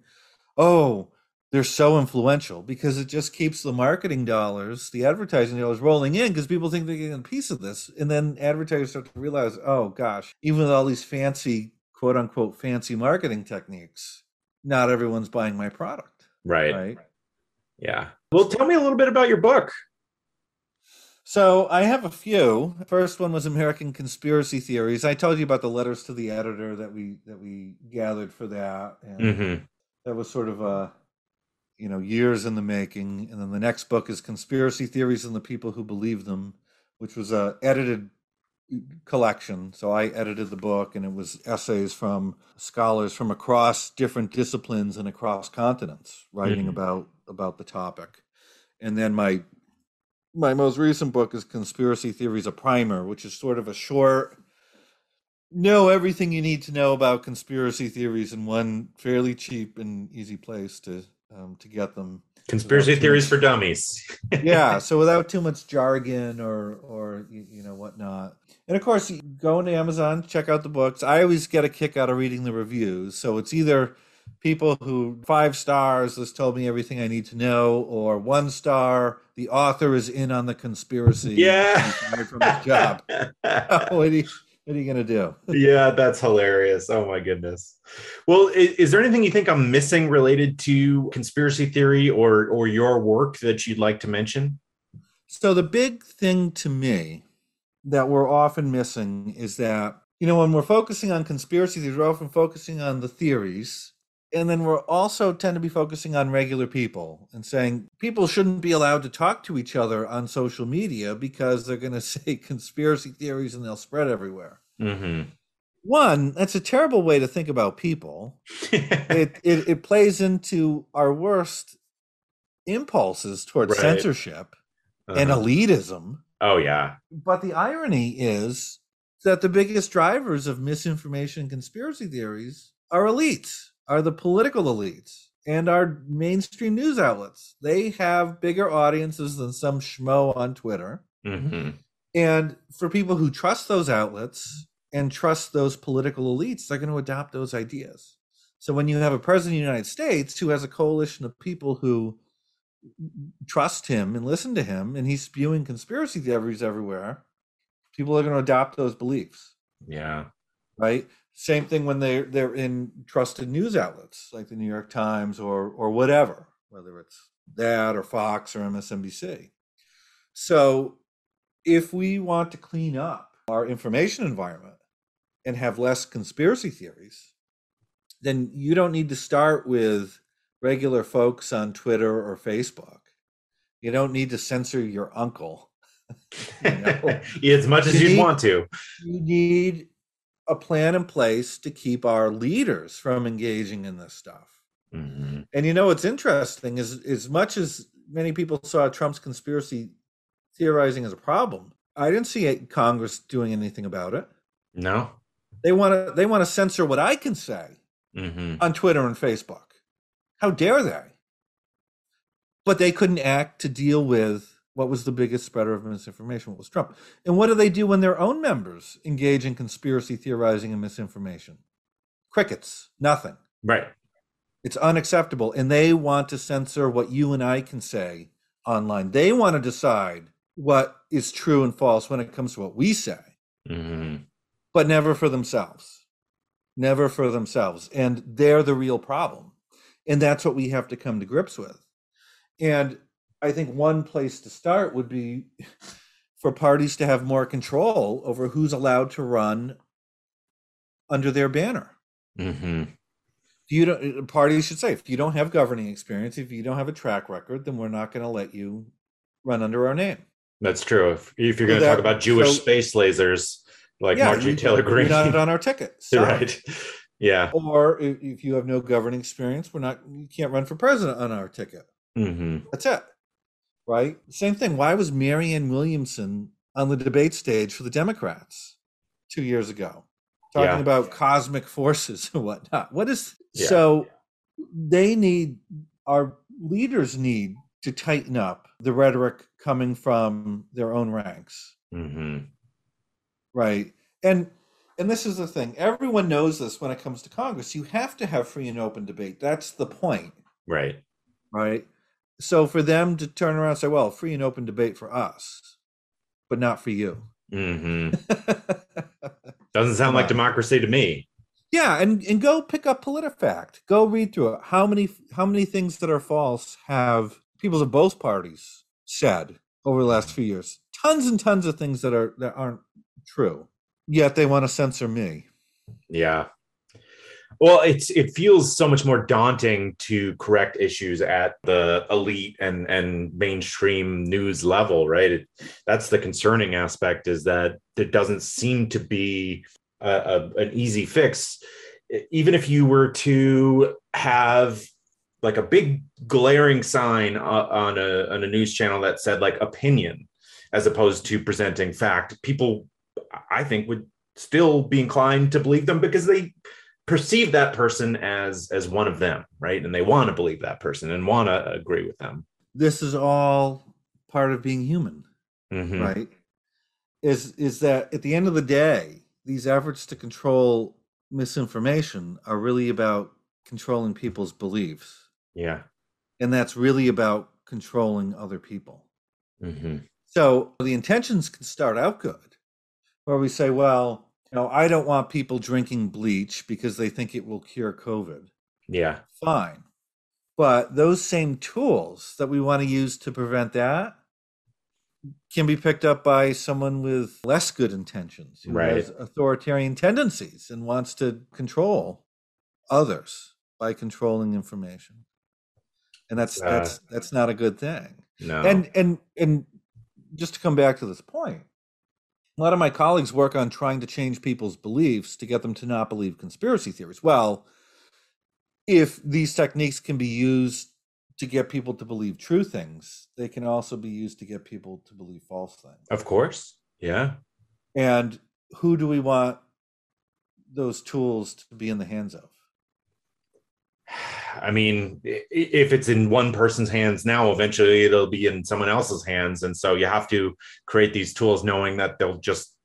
Speaker 2: "Oh, they're so influential because it just keeps the marketing dollars, the advertising dollars rolling in because people think they're getting a piece of this. And then advertisers start to realize, oh gosh, even with all these fancy, quote unquote, fancy marketing techniques, not everyone's buying my product.
Speaker 3: Right. Right. Yeah. Well, tell me a little bit about your book.
Speaker 2: So I have a few. First one was American conspiracy theories. I told you about the letters to the editor that we that we gathered for that, and
Speaker 3: mm-hmm.
Speaker 2: that was sort of a you know years in the making. And then the next book is conspiracy theories and the people who believe them, which was a edited collection. So I edited the book, and it was essays from scholars from across different disciplines and across continents writing mm-hmm. about about the topic. And then my my most recent book is Conspiracy Theories: A Primer, which is sort of a short know everything you need to know about conspiracy theories in one fairly cheap and easy place to um, to get them.
Speaker 3: Conspiracy theories much, for dummies.
Speaker 2: yeah, so without too much jargon or or you, know whatnot. And of course, go into Amazon, check out the books. I always get a kick out of reading the reviews. So it's either people who five stars this told me everything i need to know or one star the author is in on the conspiracy
Speaker 3: yeah
Speaker 2: from his job what, are you, you gonna do?
Speaker 3: Yeah that's hilarious. Oh my goodness. Well is, is, there anything you think i'm missing related to conspiracy theory or or your work that you'd like to mention?
Speaker 2: So the big thing to me that we're often missing is that you know when we're focusing on conspiracy theories we're often focusing on the theories and then we're also tend to be focusing on regular people and saying people shouldn't be allowed to talk to each other on social media because they're going to say conspiracy theories and they'll spread everywhere.
Speaker 3: Mm-hmm.
Speaker 2: One, that's a terrible way to think about people. it, it, it plays into our worst impulses towards right. censorship uh-huh. and elitism.
Speaker 3: Oh yeah.
Speaker 2: But the irony is that the biggest drivers of misinformation and conspiracy theories are elites are the political elites and our mainstream news outlets. They have bigger audiences than some schmo on Twitter.
Speaker 3: Mm-hmm.
Speaker 2: And for people who trust those outlets and trust those political elites, they're going to adopt those ideas. So when you have a president of the United States who has a coalition of people who trust him and listen to him, and he's spewing conspiracy theories everywhere, people are going to adopt those beliefs.
Speaker 3: Yeah.
Speaker 2: Right. Same thing when they're they're in trusted news outlets like the New York Times or or whatever, whether it's that or Fox or MSNBC. So if we want to clean up our information environment and have less conspiracy theories, then you don't need to start with regular folks on Twitter or Facebook. You don't need to censor your uncle.
Speaker 3: you know? as much as you would want to.
Speaker 2: You need a plan in place to keep our leaders from engaging in this stuff.
Speaker 3: Mm-hmm.
Speaker 2: And you know what's interesting is as much as many people saw Trump's conspiracy theorizing as a problem, I didn't see Congress doing anything about it.
Speaker 3: No,
Speaker 2: they want to they want to censor what I can say
Speaker 3: mm-hmm.
Speaker 2: on Twitter and Facebook. How dare they? But they couldn't act to deal with What was the biggest spreader of misinformation? What was Trump? And what do they do when their own members engage in conspiracy theorizing and misinformation? Crickets, nothing.
Speaker 1: Right.
Speaker 2: It's unacceptable. And they want to censor what you and I can say online. They want to decide what is true and false when it comes to what we say,
Speaker 1: Mm-hmm.
Speaker 2: but never for themselves. Never for themselves. And they're the real problem. And that's what we have to come to grips with. And I think one place to start would be for parties to have more control over who's allowed to run under their banner.
Speaker 1: Mm-hmm.
Speaker 2: You don't, parties should say, if you don't have governing experience, if you don't have a track record, then we're not going to let you run under our name.
Speaker 1: That's true. If, if you're
Speaker 2: So
Speaker 1: going to talk about Jewish
Speaker 2: so-
Speaker 1: space lasers, like Marjorie
Speaker 2: you-
Speaker 1: Taylor Greene,
Speaker 2: You're not on our ticket. Sorry.
Speaker 1: right? Yeah.
Speaker 2: Or if if you have no governing experience, we're not. You can't run for president on our ticket.
Speaker 1: Mm-hmm.
Speaker 2: That's it. Right. Same thing. Why was Marianne Williamson on the debate stage for the Democrats two years ago, talking
Speaker 1: Yeah.
Speaker 2: about cosmic forces and whatnot? What is
Speaker 1: Yeah.
Speaker 2: so? They need our leaders need to tighten up the rhetoric coming from their own ranks.
Speaker 1: Mm-hmm.
Speaker 2: Right. And and this is the thing. Everyone knows this when it comes to Congress. You have to have free and open debate. That's the point,
Speaker 1: Right.
Speaker 2: right? So for them to turn around and say, "Well, free and open debate for us, but not for you."
Speaker 1: Mm-hmm. Doesn't sound like democracy to me.
Speaker 2: yeah, and and go pick up PolitiFact. Go read through it. How many how many things that are false have people of both parties said over the last few years? Tons and tons of things that are that aren't true. Yet they want to censor me.
Speaker 1: Yeah. Well, it's it feels so much more daunting to correct issues at the elite and and mainstream news level, right? It, that's the concerning aspect is that there doesn't seem to be a, a, an easy fix. Even if you were to have like a big glaring sign on a on a news channel that said like opinion as opposed to presenting fact, people I think would still be inclined to believe them because they perceive that person as as one of them right? And they want to believe that person and want to agree with them.
Speaker 2: This is all part of being human.
Speaker 1: Mhm.
Speaker 2: right? Is is that at the end of the day these efforts to control misinformation are really about controlling people's beliefs.
Speaker 1: Yeah.
Speaker 2: And that's really about controlling other people.
Speaker 1: Hmm
Speaker 2: so the intentions can start out good where we say well know i don't want people drinking bleach because they think it will cure covid.
Speaker 1: Yeah.
Speaker 2: Fine. But those same tools that we want to use to prevent that can be picked up by someone with less good intentions who
Speaker 1: Right.
Speaker 2: has authoritarian tendencies and wants to control others by controlling information. And that's
Speaker 1: Uh,
Speaker 2: that's that's not a good thing.
Speaker 1: No.
Speaker 2: And and and just to come back to this point a lot of my colleagues work on trying to change people's beliefs to get them to not believe conspiracy theories. Well if these techniques can be used to get people to believe true things they can also be used to get people to believe false things.
Speaker 1: Of course. Yeah.
Speaker 2: And who do we want those tools to be in the hands of
Speaker 1: i mean if it's in one person's hands now eventually it'll be in someone else's hands. And so you have to create these tools knowing that they'll just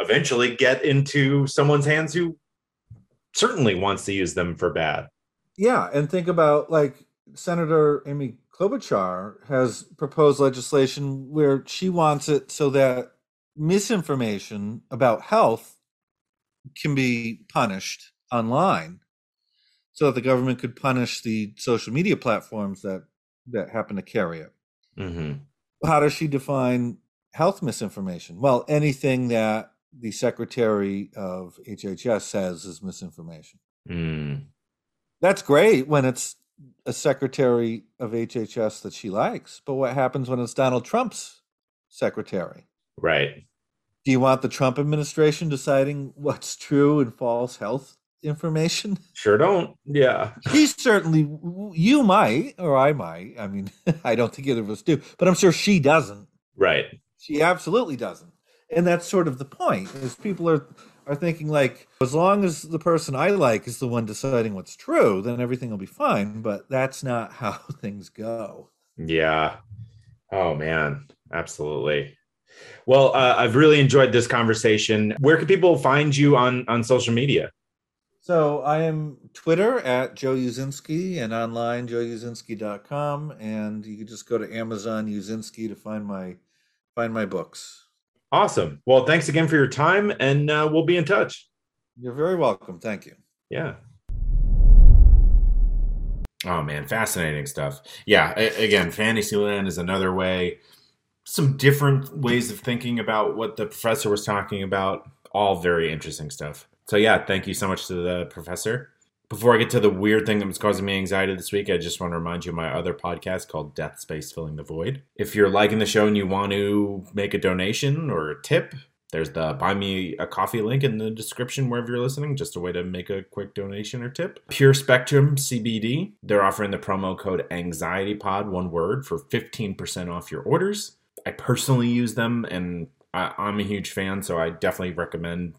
Speaker 1: eventually get into someone's hands who certainly wants to use them for bad.
Speaker 2: Yeah, and think about like Senator Amy Klobuchar has proposed legislation where she wants it so that misinformation about health can be punished online, so that the government could punish the social media platforms that that happen to carry it.
Speaker 1: hmm
Speaker 2: How does she define health misinformation? Well, anything that the Secretary of HHS says is misinformation
Speaker 1: mm.
Speaker 2: that's great when it's a secretary of HHS that she likes. But what happens when it's Donald Trump's secretary?
Speaker 1: right
Speaker 2: Do you want the Trump administration deciding what's true and false health information?
Speaker 1: Sure don't. Yeah.
Speaker 2: He certainly, you might, or I might. I mean, I don't think either of us do, but I'm sure she doesn't.
Speaker 1: Right.
Speaker 2: She absolutely doesn't. And that's sort of the point is people are are thinking like as long as the person I like is the one deciding what's true, then everything will be fine. But that's not how things go.
Speaker 1: Yeah.
Speaker 3: Oh man, absolutely. Well, uh, I've really enjoyed this conversation. Where can people find you on on social media?
Speaker 2: So I am Twitter at Joe Uscinski and online joeuscinski.com. And you can just go to Amazon Uscinski to find my find my books.
Speaker 3: Awesome. Well, thanks again for your time and uh, we'll be in touch.
Speaker 2: You're very welcome. Thank you.
Speaker 3: Yeah.
Speaker 1: Oh man, fascinating stuff. Yeah, again, Fantasyland is another way some different ways of thinking about what the professor was talking about. All very interesting stuff. So yeah, thank you so much to the professor. Before I get to the weird thing that was causing me anxiety this week, I just want to remind you of my other podcast called Death Space Filling the Void. If you're liking the show and you want to make a donation or a tip, there's the buy me a coffee link in the description wherever you're listening, just a way to make a quick donation or tip. Pure Spectrum CBD, they're offering the promo code AnxietyPod, one word, for 15% off your orders. I personally use them and I, I'm a huge fan, so I definitely recommend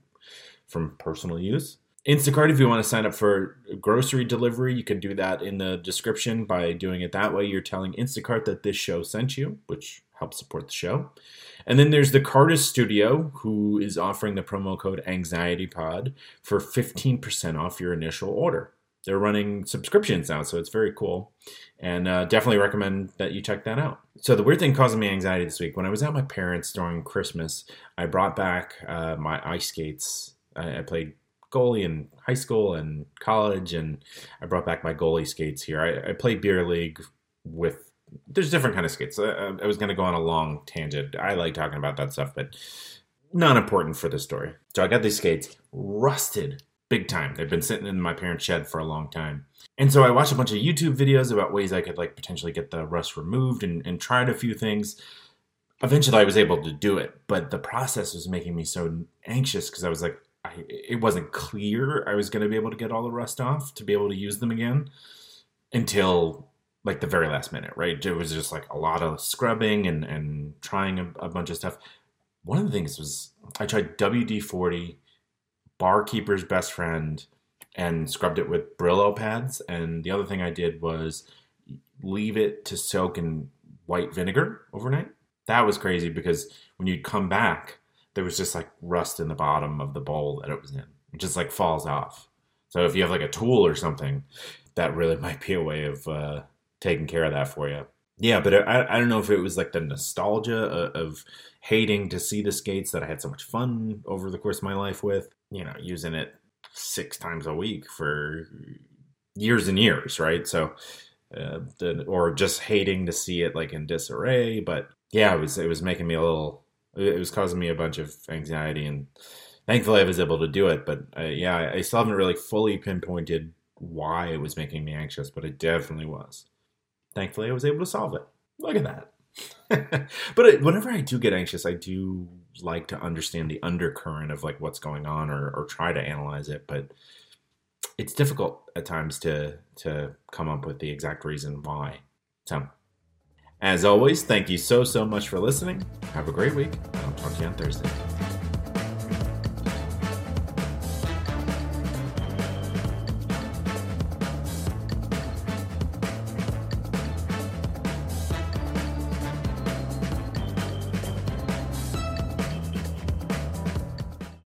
Speaker 1: from personal use. Instacart, if you want to sign up for grocery delivery, you can do that in the description by doing it that way. You're telling Instacart that this show sent you, which helps support the show. And then there's the Cardist Studio, who is offering the promo code AnxietyPod for 15% off your initial order. They're running subscriptions now, so it's very cool. And uh, definitely recommend that you check that out. So, the weird thing causing me anxiety this week when I was at my parents' during Christmas, I brought back uh, my ice skates I, I played goalie in high school and college, and I brought back my goalie skates here. I, I played beer league with. There's different kind of skates. I, I was going to go on a long tangent. I like talking about that stuff, but not important for the story. So I got these skates rusted big time. They've been sitting in my parents' shed for a long time. And so I watched a bunch of YouTube videos about ways I could like potentially get the rust removed and, and tried a few things. Eventually I was able to do it, but the process was making me so anxious because I was like, I, it wasn't clear I was going to be able to get all the rust off to be able to use them again until like the very last minute, right? It was just like a lot of scrubbing and, and trying a, a bunch of stuff. One of the things was I tried WD 40, Barkeeper's Best Friend, and scrubbed it with Brillo pads. And the other thing I did was leave it to soak in white vinegar overnight. That was crazy because when you'd come back, there was just like rust in the bottom of the bowl that it was in. It just like falls off. So if you have like a tool or something, that really might be a way of uh, taking care of that for you. Yeah, but I, I don't know if it was like the nostalgia of, of hating to see the skates that I had so much fun over the course of my life with, you know, using it six times a week for years and years, right? So, uh, the, or just hating to see it like in disarray. But yeah, it was it was making me a little it was causing me a bunch of anxiety, and thankfully I was able to do it. But uh, yeah, I still haven't really fully pinpointed why it was making me anxious, but it definitely was. Thankfully, I was able to solve it. Look at that. but whenever I do get anxious, I do like to understand the undercurrent of like what's going on or, or try to analyze it. But it's difficult at times to to come up with the exact reason why. So as always, thank you so, so much for listening. Have a great week. I'll talk to you on Thursday.